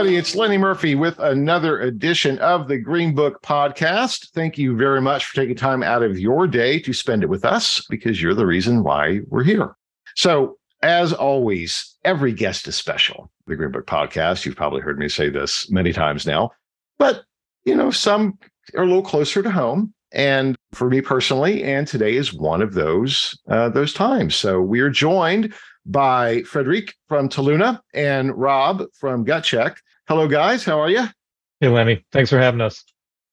Everybody. It's Lenny Murphy with another edition of the GreenBook podcast. Thank you very much for taking time out of your day to spend it with us because you're the reason why we're here. So, as always, every guest is special. The GreenBook podcast, you've probably heard me say this many times now, but you know, some are a little closer to home. And for me personally, and today is one of those uh, those times. So we are joined by Frederic from Toluna and Rob from GutCheck. Hello, guys. How are you? Hey, Lenny. Thanks for having us.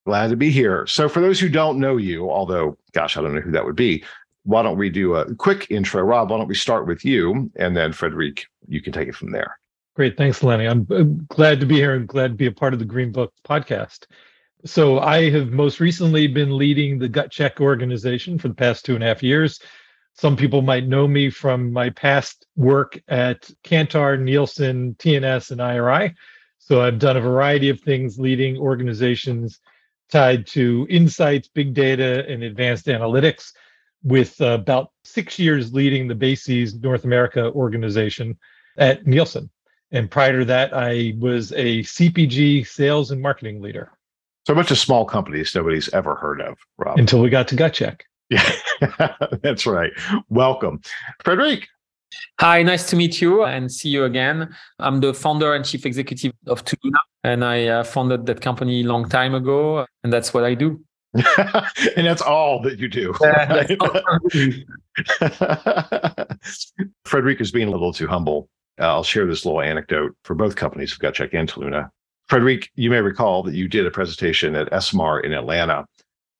Glad to be here. So, for those who don't know you, although, gosh, I don't know who that would be, why don't we do a quick intro? Rob, why don't we start with you? And then, Frederic, you can take it from there. Great. Thanks, Lenny. I'm, I'm glad to be here and glad to be a part of the GreenBook podcast. So, I have most recently been leading the GutCheck organization for the past two and a half years. Some people might know me from my past work at Kantar, Nielsen, TNS, and IRI. So I've done a variety of things leading organizations tied to insights, big data, and advanced analytics, with uh, about six years leading the BASES North America organization at Nielsen. And prior to that, I was a CPG sales and marketing leader. So a bunch of small companies nobody's ever heard of, Rob. Until we got to GutCheck. Yeah, that's right. Welcome. Frederic. Hi, nice to meet you and see you again. I'm the founder and chief executive of Toluna, and I uh, founded that company a long time ago, and that's what I do. and that's all that you do. Frederic is being a little too humble. Uh, I'll share this little anecdote for both companies, GutCheck and Toluna. Frederic, you may recall that you did a presentation at ESOMAR in Atlanta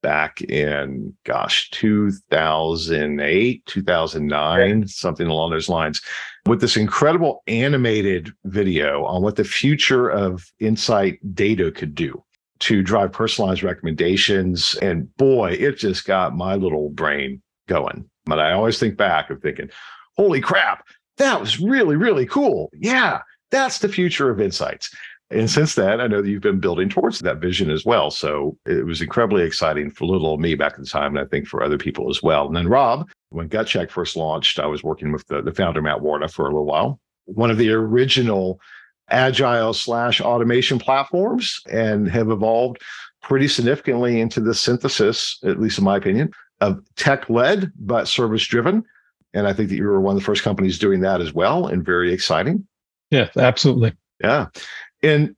back in gosh 2008 2009 yeah. something along those lines with this incredible animated video on what the future of insight data could do to drive personalized recommendations. And boy it just got my little brain going. But i always think back of thinking holy crap that was really really cool. Yeah that's the future of insights and since then, I know that you've been building towards that vision as well. So it was incredibly exciting for little old me back at the time, and I think for other people as well. And then Rob, when GutCheck first launched, I was working with the, the founder, Matt Warta, for a little while. One of the original agile slash automation platforms and have evolved pretty significantly into the synthesis, at least in my opinion, of tech led but service driven. And I think that you were one of the first companies doing that as well and very exciting. Yeah, absolutely. Yeah. And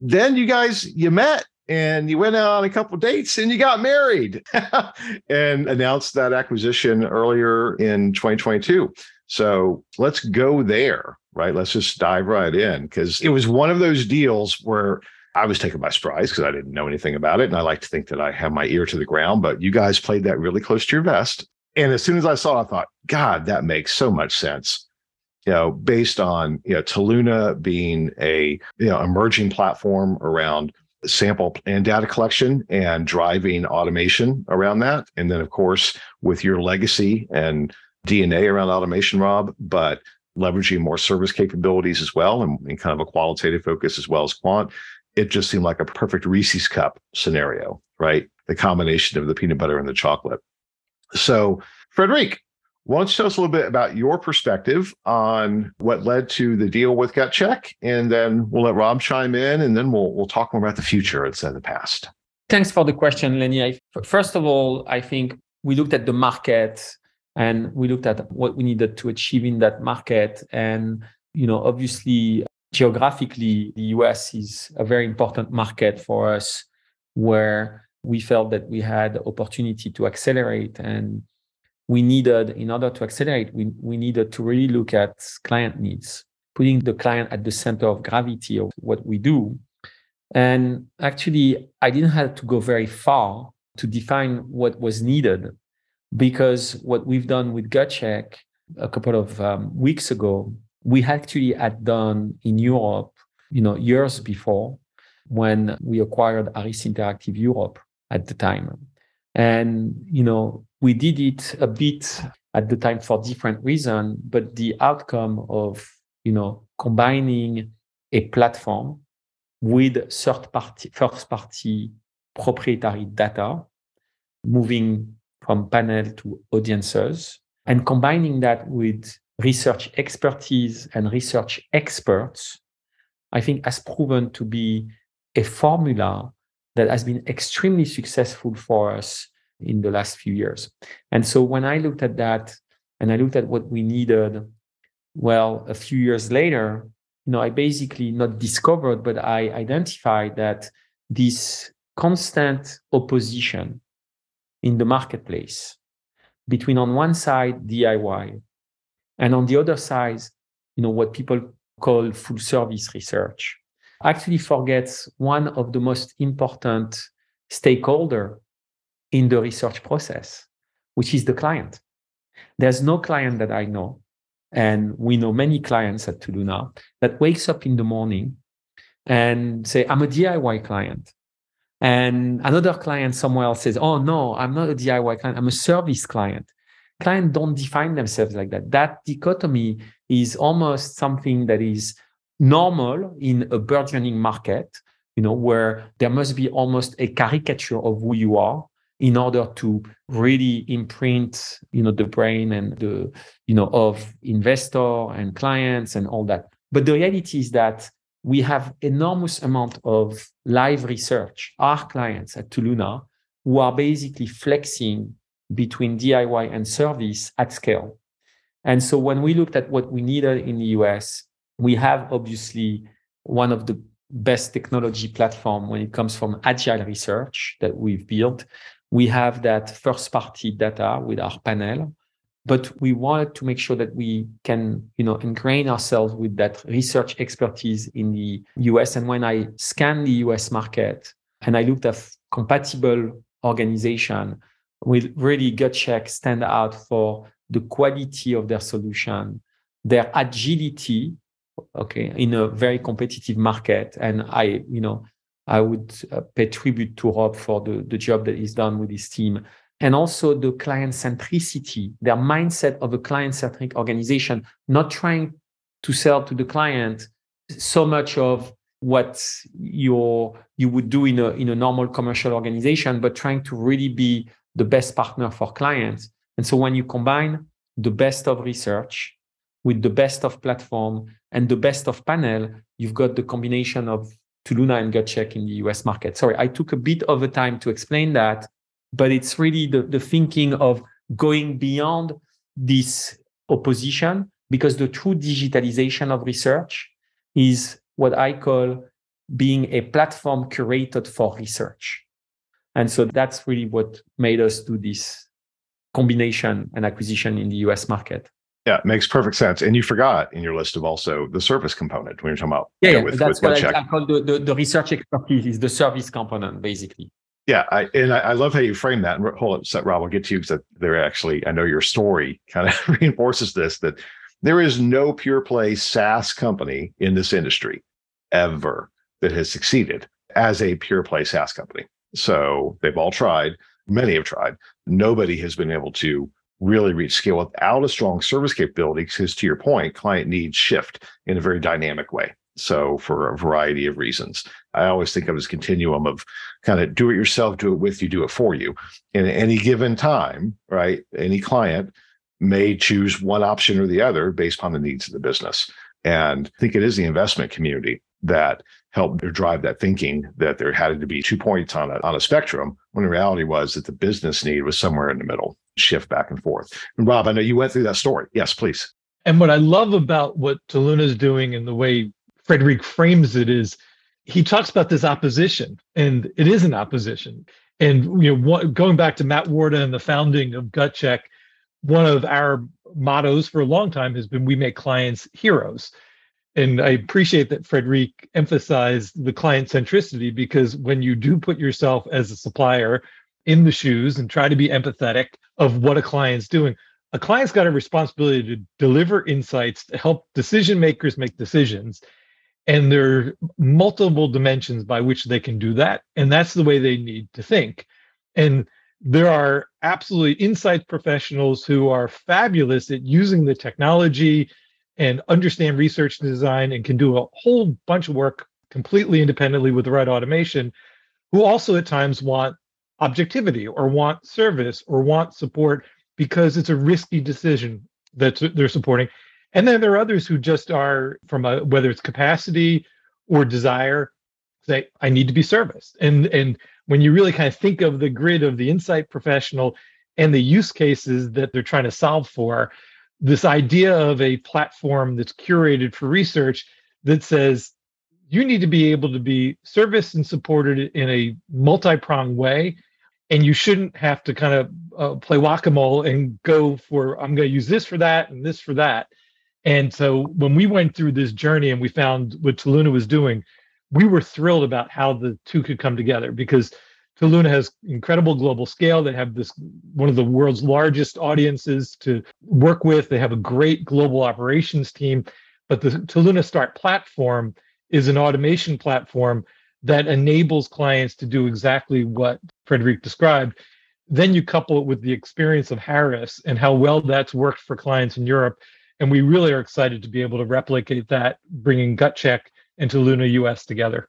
then you guys you met and you went out on a couple dates and you got married and announced that acquisition earlier in 2022. So let's go there, right? Let's just dive right in because it was one of those deals where I was taken by surprise because I didn't know anything about it. And I like to think that I have my ear to the ground, but you guys played that really close to your vest. And as soon as I saw it, I thought, God, that makes so much sense you know, based on you know Toluna being a you know emerging platform around sample and data collection and driving automation around that, and then of course with your legacy and DNA around automation, Rob, but leveraging more service capabilities as well and, and kind of a qualitative focus as well as quant. It just seemed like a perfect Reese's cup scenario, right? The combination of the peanut butter and the chocolate. So, Frederic, why don't you tell us a little bit about your perspective on what led to the deal with GutCheck, and then we'll let Rob chime in, and then we'll we'll talk more about the future instead of the past. Thanks for the question, Lenny. I, first of all, I think we looked at the market and we looked at what we needed to achieve in that market, and you know, obviously, geographically, the US is a very important market for us, where we felt that we had opportunity to accelerate and we needed, in order to accelerate, we, we needed to really look at client needs, putting the client at the center of gravity of what we do. And actually, I didn't have to go very far to define what was needed because what we've done with GutCheck a couple of um, weeks ago we actually had done in Europe, you know, years before when we acquired Harris Interactive Europe at the time. And, you know, we did it a bit at the time for different reasons, but the outcome of, you know, combining a platform with third party, first party proprietary data, moving from panel to audiences, and combining that with research expertise and research experts, I think has proven to be a formula that has been extremely successful for us in the last few years. And so when I looked at that and I looked at what we needed, well, a few years later, you know, I basically not discovered, but I identified that this constant opposition in the marketplace between on one side DIY and on the other side, you know, what people call full service research actually forgets one of the most important stakeholder in the research process, which is the client. There's no client that I know, and we know many clients at Toluna that wakes up in the morning and say, I'm a DIY client. And another client somewhere else says, Oh no, I'm not a DIY client, I'm a service client. Clients don't define themselves like that. That dichotomy is almost something that is normal in a burgeoning market, you know, where there must be almost a caricature of who you are in order to really imprint, you know, the brain and the, you know, of investor and clients and all that. But the reality is that we have enormous amount of live research, our clients at Toluna, who are basically flexing between DIY and service at scale. And so when we looked at what we needed in the US, we have obviously one of the best technology platform when it comes from agile research that we've built. We have that first party data with our panel but we wanted to make sure that we can you know ingrain ourselves with that research expertise in the us and when i scanned the us market and i looked at compatible organization with really GutCheck stand out for the quality of their solution their agility okay in a very competitive market and i you know i would uh, pay tribute to rob for the, the job that he's done with his team and also the client centricity, their mindset of a client centric organization, not trying to sell to the client so much of what your you would do in a in a normal commercial organization, but trying to really be the best partner for clients. And so when you combine the best of research with the best of platform and the best of panel, you've got the combination of Toluna and GutCheck in the US market. Sorry, I took a bit of a time to explain that, but it's really the, the thinking of going beyond this opposition because the true digitalization of research is what I call being a platform curated for research. And so that's really what made us do this combination and acquisition in the US market. Yeah, it makes perfect sense. And you forgot in your list of also the service component when you're talking about. Yeah, yeah with, that's with what I, I, call the, the, the research expertise is the service component, basically. Yeah, I, and I, I, love how you frame that. And hold on, set, Rob, I'll get to you because they're actually, I know your story kind of reinforces this that there is no pure play SaaS company in this industry ever that has succeeded as a pure play SaaS company. So they've all tried, many have tried. Nobody has been able to really reach scale without a strong service capability because, to your point, client needs shift in a very dynamic way. So, for a variety of reasons, I always think of this continuum of kind of do it yourself, do it with you, do it for you. In any given time, right? Any client may choose one option or the other based upon the needs of the business. And I think it is the investment community that helped drive that thinking that there had to be two points on a, on a spectrum when the reality was that the business need was somewhere in the middle, shift back and forth. And Rob, I know you went through that story. Yes, please. And what I love about what Toluna is doing and the way Frederic frames it is he talks about this opposition, and it is an opposition. And you know, going back to Matt Warta and the founding of GutCheck, one of our mottos for a long time has been "We make clients heroes." And I appreciate that Frederic emphasized the client centricity because when you do put yourself as a supplier in the shoes and try to be empathetic of what a client's doing, a client's got a responsibility to deliver insights to help decision makers make decisions. And there are multiple dimensions by which they can do that. And that's the way they need to think. And there are absolutely insight professionals who are fabulous at using the technology and understand research and design and can do a whole bunch of work completely independently with the right automation, who also at times want objectivity or want service or want support because it's a risky decision that they're supporting. And then there are others who just are from a whether it's capacity or desire, say, I need to be serviced. And and when you really kind of think of the grid of the insight professional and the use cases that they're trying to solve for, this idea of a platform that's curated for research that says you need to be able to be serviced and supported in a multi-pronged way and you shouldn't have to kind of uh, play whack-a-mole and go for i'm going to use this for that and this for that. And so when we went through this journey and we found what Toluna was doing we were thrilled about how the two could come together because Toluna has incredible global scale. They have this one of the world's largest audiences to work with. They have a great global operations team, but the Toluna Start platform is an automation platform that enables clients to do exactly what Frederic described. Then you couple it with the experience of Harris and how well that's worked for clients in Europe. And we really are excited to be able to replicate that, bringing GutCheck and Toluna US together.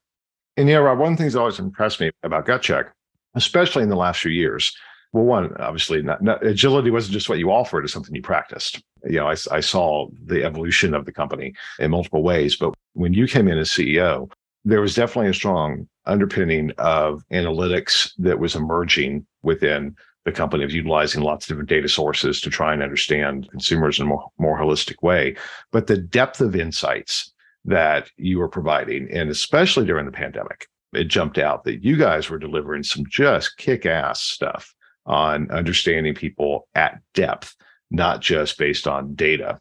And yeah, Rob, one of the things that always impressed me about GutCheck, especially in the last few years, well, one, obviously, not, not, agility wasn't just what you offered; it's something you practiced. You know, I, I saw the evolution of the company in multiple ways. But when you came in as CEO, there was definitely a strong underpinning of analytics that was emerging within the company of utilizing lots of different data sources to try and understand consumers in a more, more holistic way. But the depth of insights that you were providing, and especially during the pandemic, it jumped out that you guys were delivering some just kick ass stuff on understanding people at depth, not just based on data.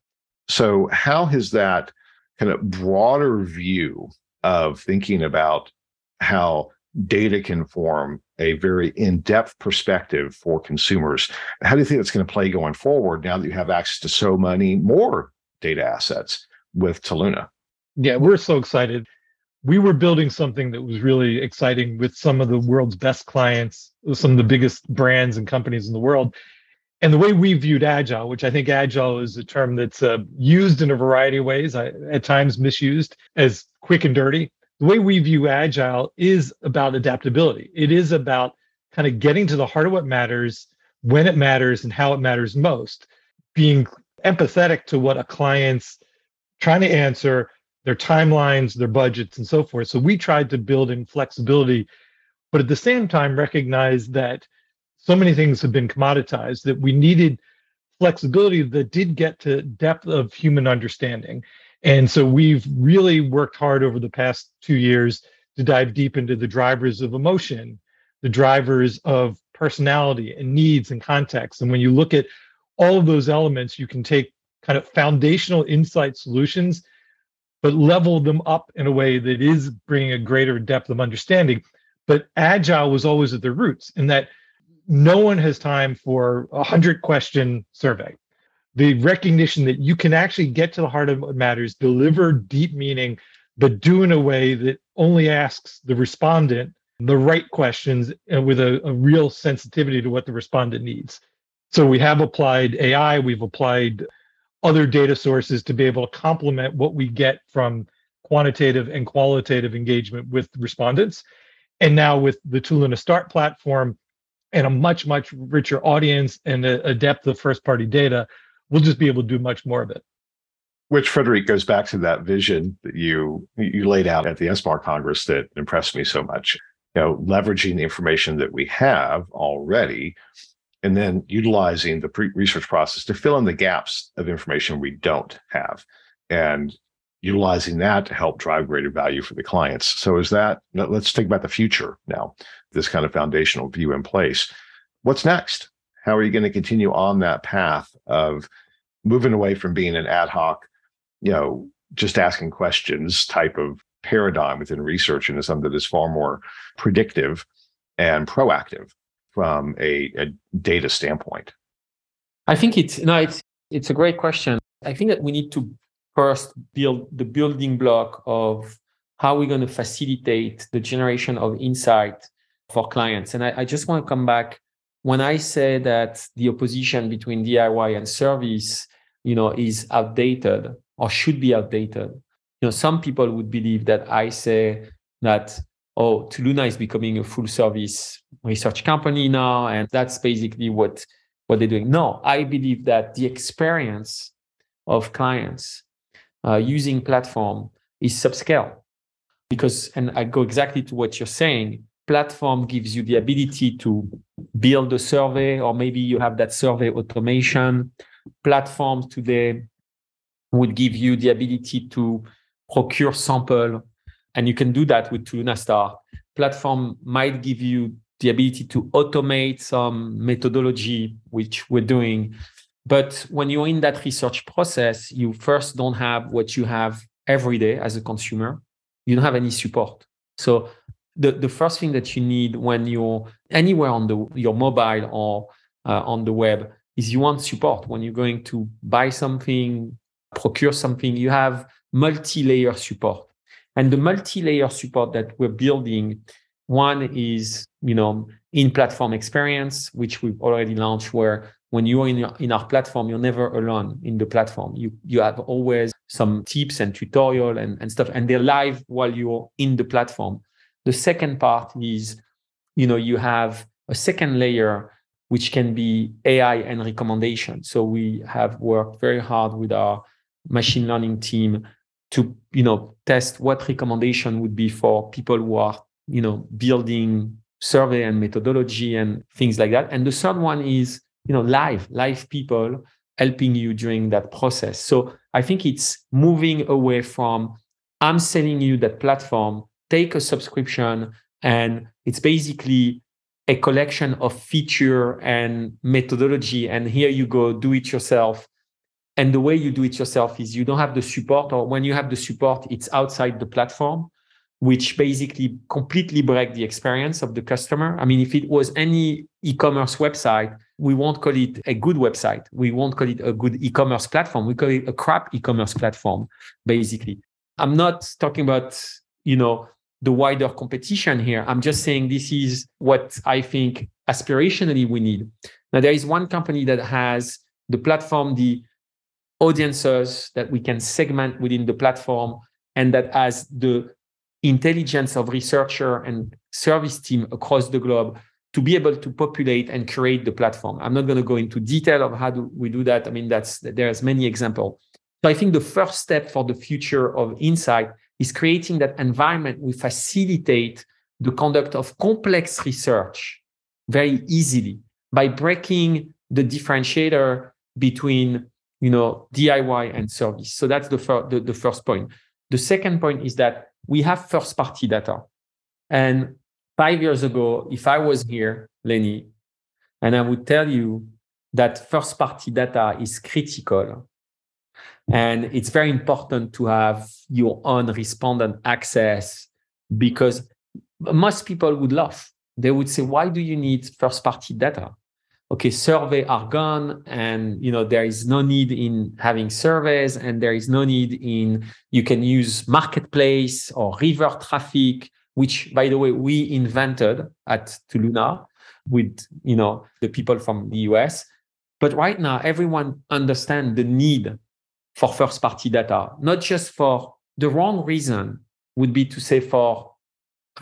So, how has that kind of broader view of thinking about how data can form a very in-depth perspective for consumers. How do you think that's going to play going forward now that you have access to so many more data assets with Toluna? Yeah, we're so excited. We were building something that was really exciting with some of the world's best clients, some of the biggest brands and companies in the world. And the way we viewed agile, which I think agile is a term that's uh, used in a variety of ways, at times misused as quick and dirty. The way we view agile is about adaptability. It is about kind of getting to the heart of what matters, when it matters, and how it matters most. Being empathetic to what a client's trying to answer, their timelines, their budgets, and so forth. So we tried to build in flexibility, but at the same time, recognize that so many things have been commoditized that we needed flexibility that did get to depth of human understanding. And so we've really worked hard over the past two years to dive deep into the drivers of emotion, the drivers of personality and needs and context. And when you look at all of those elements, you can take kind of foundational insight solutions, but level them up in a way that is bringing a greater depth of understanding. But agile was always at the roots in that no one has time for a hundred question survey the recognition that you can actually get to the heart of what matters, deliver deep meaning, but do in a way that only asks the respondent the right questions and with a, a real sensitivity to what the respondent needs. So we have applied AI, we've applied other data sources to be able to complement what we get from quantitative and qualitative engagement with respondents. And now with the Toluna Start platform and a much, much richer audience and a, a depth of first party data, we'll just be able to do much more of it. Which Frederic goes back to that vision that you you laid out at the ESOMAR Congress that impressed me so much. You know, leveraging the information that we have already, and then utilizing the pre- research process to fill in the gaps of information we don't have, and utilizing that to help drive greater value for the clients. So, is that let's think about the future now? This kind of foundational view in place. What's next? How are you going to continue on that path of moving away from being an ad hoc, you know, just asking questions type of paradigm within research into something that is far more predictive and proactive from a, a data standpoint? I think it's no, it's it's a great question. I think that we need to first build the building block of how we're going to facilitate the generation of insight for clients. And I, I just want to come back when I say that the opposition between DIY and service, you know, is outdated or should be outdated. You know, some people would believe that I say that oh, Toluna is becoming a full service research company now, and that's basically what what they're doing. No, I believe that the experience of clients uh, using platform is subscale because, and I go exactly to what you're saying. Platform gives you the ability to build a survey, or maybe you have that survey automation. Platforms today would give you the ability to procure sample, and you can do that with TolunaStart. Platform might give you the ability to automate some methodology, which we're doing. But when you're in that research process, you first don't have what you have every day as a consumer. You don't have any support. So the, the first thing that you need when you're anywhere on the your mobile or uh, on the web is you want support when you're going to buy something, procure something. You have multi-layer support, and the multi-layer support that we're building one is, you know, in platform experience, which we've already launched, where when you're in, your, in our platform, you're never alone in the platform. You you have always some tips and tutorial and, and stuff, and they're live while you're in the platform. The second part is, you know, you have a second layer which can be AI and recommendation. So we have worked very hard with our machine learning team to, you know, test what recommendation would be for people who are you know, building survey and methodology and things like that. And the third one is, you know, live, live people helping you during that process. So I think it's moving away from I'm selling you that platform, take a subscription, and it's basically a collection of feature and methodology. And here you go, do it yourself. And the way you do it yourself is you don't have the support, or when you have the support, it's outside the platform which basically completely break the experience of the customer. I mean, if it was any e-commerce website, we won't call it a good website. We won't call it a good e-commerce platform. We call it a crap e-commerce platform, basically. I'm not talking about, you know, the wider competition here. I'm just saying this is what I think aspirationally we need. Now, there is one company that has the platform, the audiences that we can segment within the platform, and that has the intelligence of researcher and service team across the globe to be able to populate and create the platform. I'm not going to go into detail of how do we do that. I mean, that's there's many examples. So I think the first step for the future of insight is creating that environment we facilitate the conduct of complex research very easily by breaking the differentiator between you know DIY and service. So that's the, the, the first point. The second point is that we have first party data. And five years ago, if I was here, Lenny, and I would tell you that first party data is critical. And it's very important to have your own respondent access because most people would laugh. They would say, why do you need first party data? Okay survey are gone and you know there is no need in having surveys and there is no need in you can use marketplace or river traffic which by the way we invented at Toluna with you know the people from the us but right now everyone understand the need for first party data not just for the wrong reason would be to say for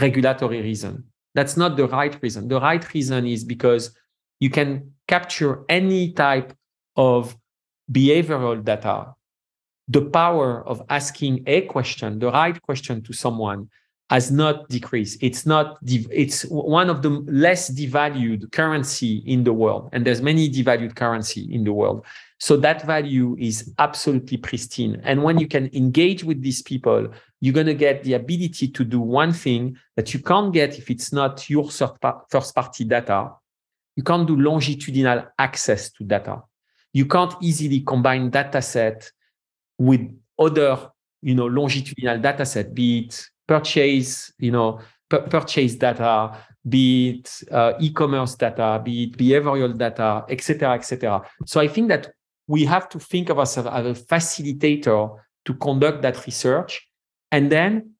regulatory reason. That's not the right reason. The right reason is because you can capture any type of behavioral data. The power of asking a question, the right question to someone, has not decreased. It's not. It's one of the less devalued currency in the world, and there's many devalued currency in the world. So that value is absolutely pristine. And when you can engage with these people, you're going to get the ability to do one thing that you can't get if it's not your first party data, you can't do longitudinal access to data. You can't easily combine data set with other, you know, longitudinal data set, be it purchase, you know, purchase data, be it uh, e-commerce data, be it behavioral data, etc., etc. So I think that we have to think of ourselves as a facilitator to conduct that research. And then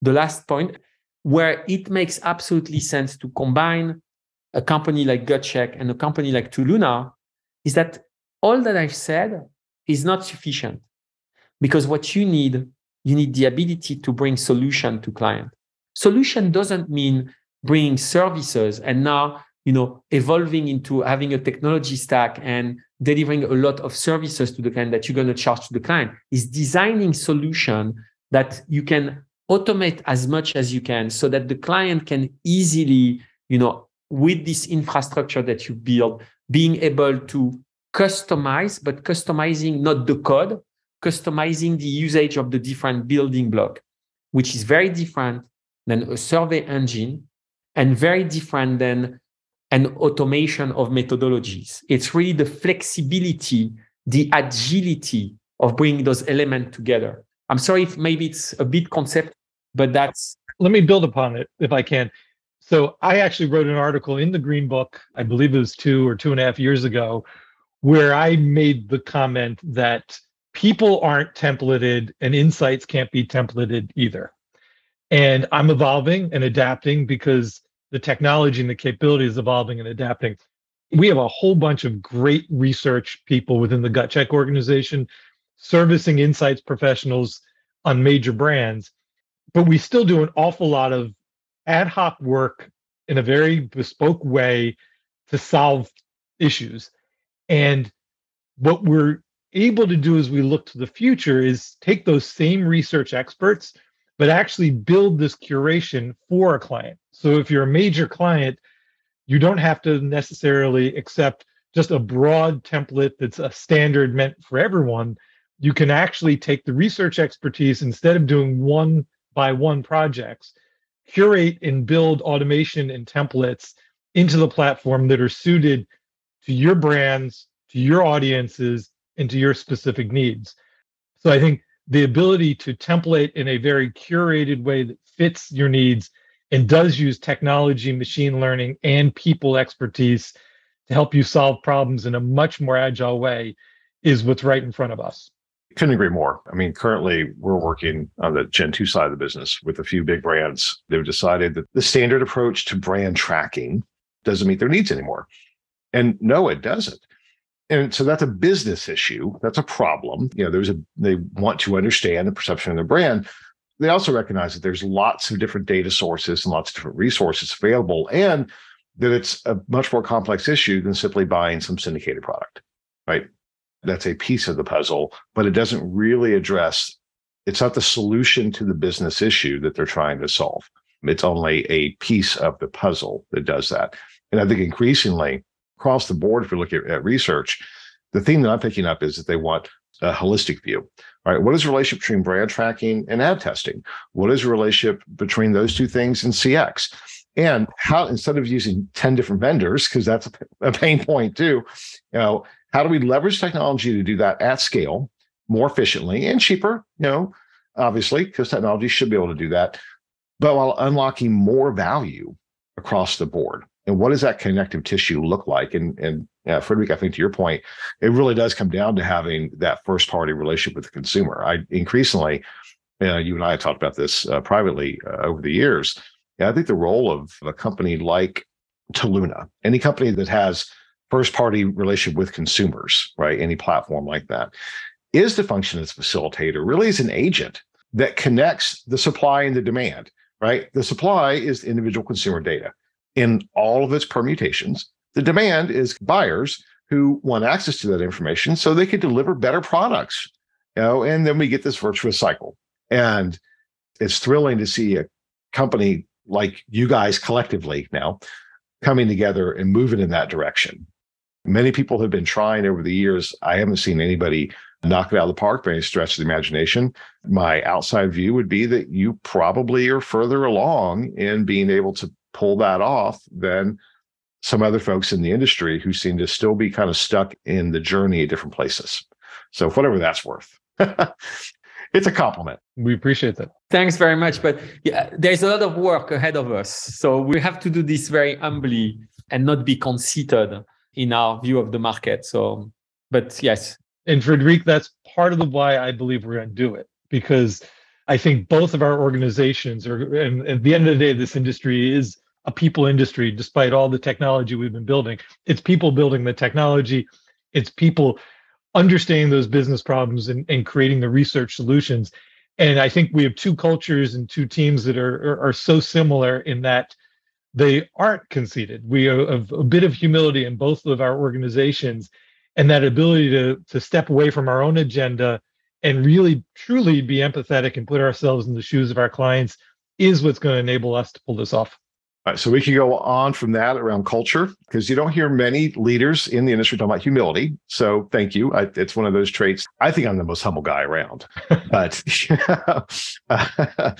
the last point, where it makes absolutely sense to combine a company like GutCheck and a company like Toluna, is that all that I've said is not sufficient. Because what you need, you need the ability to bring solution to client. Solution doesn't mean bringing services and now you know evolving into having a technology stack and delivering a lot of services to the client that you're going to charge to the client is designing solution that you can automate as much as you can so that the client can easily you know with this infrastructure that you build being able to customize but customizing not the code customizing the usage of the different building block which is very different than a survey engine and very different than an automation of methodologies. It's really the flexibility, the agility of bringing those elements together. I'm sorry if maybe it's a bit concept, but that's. Let me build upon it if I can. So I actually wrote an article in the GreenBook, I believe it was two or two and a half years ago, where I made the comment that people aren't templated and insights can't be templated either. And I'm evolving and adapting because the technology and the capability is evolving and adapting. We have a whole bunch of great research people within the GutCheck organization servicing insights professionals on major brands, but we still do an awful lot of ad hoc work in a very bespoke way to solve issues. And what we're able to do as we look to the future is take those same research experts but actually build this curation for a client. So if you're a major client, you don't have to necessarily accept just a broad template that's a standard meant for everyone. You can actually take the research expertise instead of doing one by one projects, curate and build automation and templates into the platform that are suited to your brands, to your audiences, and to your specific needs. So I think the ability to template in a very curated way that fits your needs and does use technology, machine learning, and people expertise to help you solve problems in a much more agile way is what's right in front of us. Couldn't agree more. I mean, currently we're working on the Gen 2 side of the business with a few big brands. They've decided that the standard approach to brand tracking doesn't meet their needs anymore. And no, it doesn't and so that's a business issue. That's a problem. You know, there's a they want to understand the perception of their brand. They also recognize that there's lots of different data sources and lots of different resources available, and that it's a much more complex issue than simply buying some syndicated product. Right. That's a piece of the puzzle, but it doesn't really address. It's not the solution to the business issue that they're trying to solve. It's only a piece of the puzzle that does that. And I think increasingly across the board, if we look at, at research, the theme that I'm picking up is that they want a holistic view. All right, what is the relationship between brand tracking and ad testing? What is the relationship between those two things in CX? And how instead of using 10 different vendors, because that's a pain point too, you know, how do we leverage technology to do that at scale more efficiently and cheaper? You know, obviously, because technology should be able to do that, but while unlocking more value across the board and what does that connective tissue look like? And and yeah, Frederic, I think to your point, it really does come down to having that first party relationship with the consumer. I increasingly, uh, you and I have talked about this uh, privately uh, over the years. I think the role of a company like Toluna, any company that has first party relationship with consumers, right? Any platform like that, is to function as facilitator, really as an agent that connects the supply and the demand, right? The supply is individual consumer data in all of its permutations. The demand is buyers who want access to that information so they can deliver better products. You know, and then we get this virtuous cycle. And it's thrilling to see a company like you guys collectively now coming together and moving in that direction. Many people have been trying over the years. I haven't seen anybody knock it out of the park by any stretch of the imagination. My outside view would be that you probably are further along in being able to pull that off than some other folks in the industry who seem to still be kind of stuck in the journey at different places. So whatever that's worth. it's a compliment. We appreciate that. Thanks very much. But yeah, there's a lot of work ahead of us. So we have to do this very humbly and not be conceited in our view of the market. So, but yes. And Frederic, that's part of the why I believe we're going to do it because I think both of our organizations are, and at the end of the day, this industry is a people industry, despite all the technology we've been building. It's people building the technology, it's people understanding those business problems and, and creating the research solutions. And I think we have two cultures and two teams that are, are, are so similar in that they aren't conceited. We have a bit of humility in both of our organizations and that ability to, to step away from our own agenda and really truly be empathetic and put ourselves in the shoes of our clients is what's going to enable us to pull this off. All right, so we can go on from that around culture because you don't hear many leaders in the industry talking about humility. So thank you. I, it's one of those traits. I think I'm the most humble guy around, but uh, uh,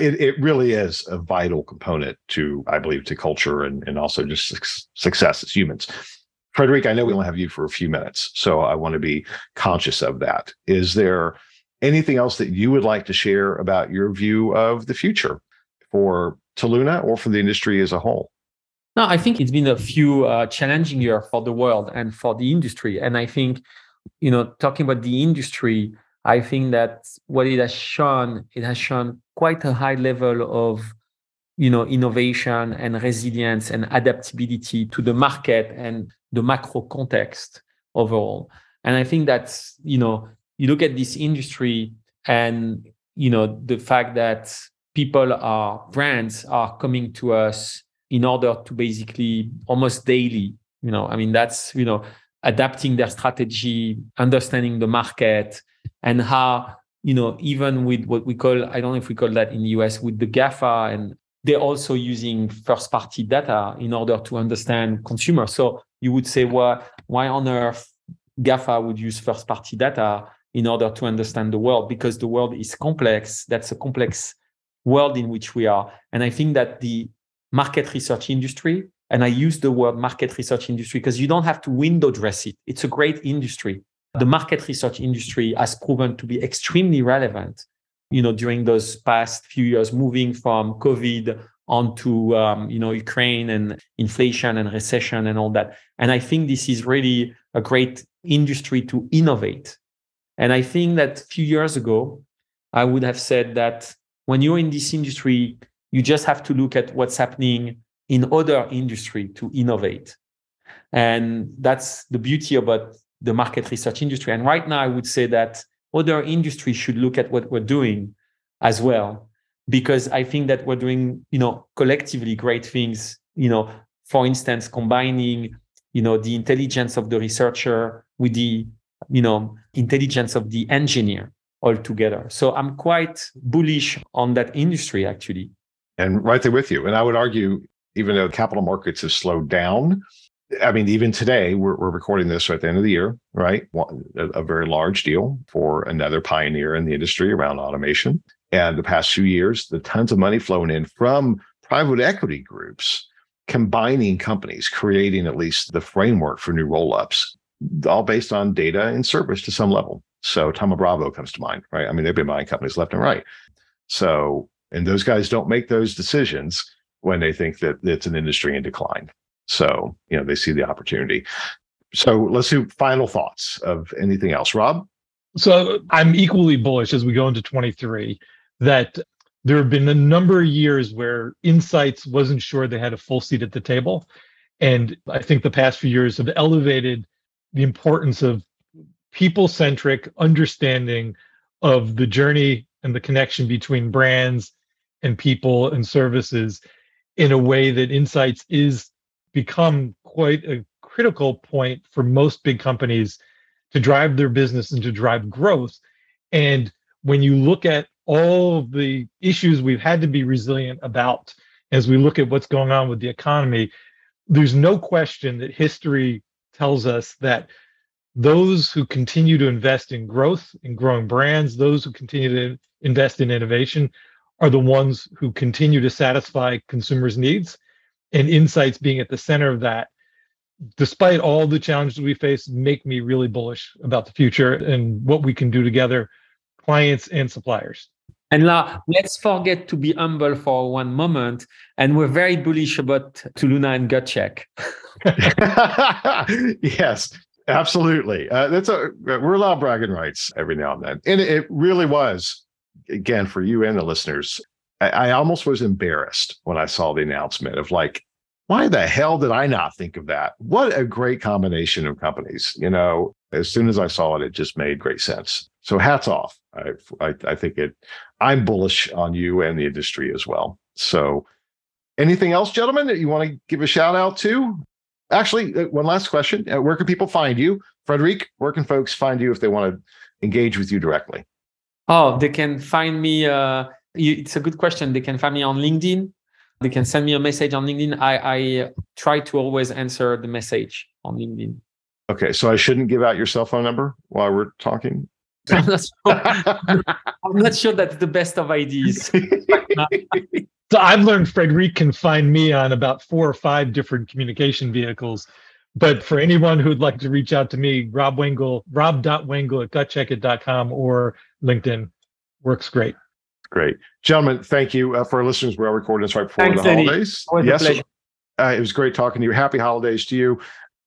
it, it really is a vital component to, I believe, to culture and, and also just success as humans. Frederic, I know we only have you for a few minutes, so I want to be conscious of that. Is there anything else that you would like to share about your view of the future for Luna or for the industry as a whole? No, I think it's been a few uh, challenging years for the world and for the industry. And I think, you know, talking about the industry, I think that what it has shown, it has shown quite a high level of, you know, innovation and resilience and adaptability to the market and the macro context overall. And I think that's, you know, you look at this industry and, you know, the fact that people are brands are coming to us in order to basically almost daily you know i mean that's you know adapting their strategy understanding the market and how you know even with what we call i don't know if we call that in the us with the gafa and they're also using first party data in order to understand consumers. So you would say well why on earth gafa would use first party data in order to understand the world? Because the world is complex. That's a complex world in which we are. And I think that the market research industry, and I use the word market research industry because you don't have to window dress it. It's a great industry. The market research industry has proven to be extremely relevant, you know, during those past few years, moving from COVID onto, um, you know, Ukraine and inflation and recession and all that. And I think this is really a great industry to innovate. And I think that a few years ago, I would have said that when you're in this industry, you just have to look at what's happening in other industry to innovate. And that's the beauty about the market research industry. And right now, I would say that other industries should look at what we're doing as well, because I think that we're doing, you know, collectively great things. You know, for instance, combining, you know, the intelligence of the researcher with the, you know, intelligence of the engineer altogether. So I'm quite bullish on that industry actually. And right there with you. And I would argue, even though capital markets have slowed down, I mean, even today, we're, we're recording this at the end of the year, right? A, a very large deal for another pioneer in the industry around automation. And the past few years, the tons of money flowing in from private equity groups, combining companies, creating at least the framework for new roll ups, all based on data and service to some level. So Thoma Bravo comes to mind, right? I mean, they've been buying companies left and right. So, and those guys don't make those decisions when they think that it's an industry in decline. So, you know, they see the opportunity. So let's do final thoughts of anything else. Rob? So I'm equally bullish as we go into 23 that there have been a number of years where Insights wasn't sure they had a full seat at the table. And I think the past few years have elevated the importance of people centric understanding of the journey and the connection between brands and people and services in a way that insights is become quite a critical point for most big companies to drive their business and to drive growth. And when you look at all the issues we've had to be resilient about as we look at what's going on with the economy there's no question that history tells us that those who continue to invest in growth in growing brands those who continue to invest in innovation are the ones who continue to satisfy consumers needs and insights being at the center of that despite all the challenges we face make me really bullish about the future and what we can do together clients and suppliers. And now let's forget to be humble for one moment. And we're very bullish about Toluna and GutCheck. yes, absolutely. Uh, that's a we're allowed bragging rights every now and then, and it really was again for you and the listeners. I, I almost was embarrassed when I saw the announcement of like, why the hell did I not think of that? What a great combination of companies. You know, as soon as I saw it, it just made great sense. So hats off. I, I, I think it. I'm bullish on you and the industry as well. So, anything else, gentlemen, that you want to give a shout out to? Actually, uh, one last question: uh, Where can people find you, Frederic? Where can folks find you if they want to engage with you directly? Oh, they can find me. Uh, it's a good question. They can find me on LinkedIn. They can send me a message on LinkedIn. I, I try to always answer the message on LinkedIn. Okay, so I shouldn't give out your cell phone number while we're talking. I'm not, sure, I'm not sure that's the best of ideas. so I've learned Frederic can find me on about four or five different communication vehicles. But for anyone who'd like to reach out to me, Rob Wengel, rob.wengel at gutcheckit.com or LinkedIn works great. Great. Gentlemen, thank you uh, for our listeners. We're recording this right before Thanks, the Eddie. holidays. Always yes. Uh, it was great talking to you. Happy holidays to you.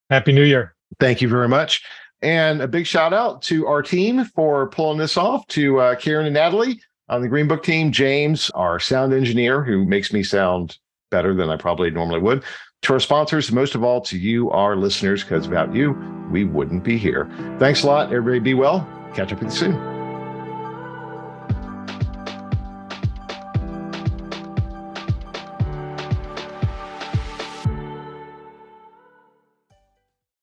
Happy New Year. Thank you very much. And a big shout out to our team for pulling this off to uh, Karen and Natalie on the Green Book team, James, our sound engineer, who makes me sound better than I probably normally would, to our sponsors, most of all to you, our listeners, because without you, we wouldn't be here. Thanks a lot. Everybody be well. Catch up with you soon.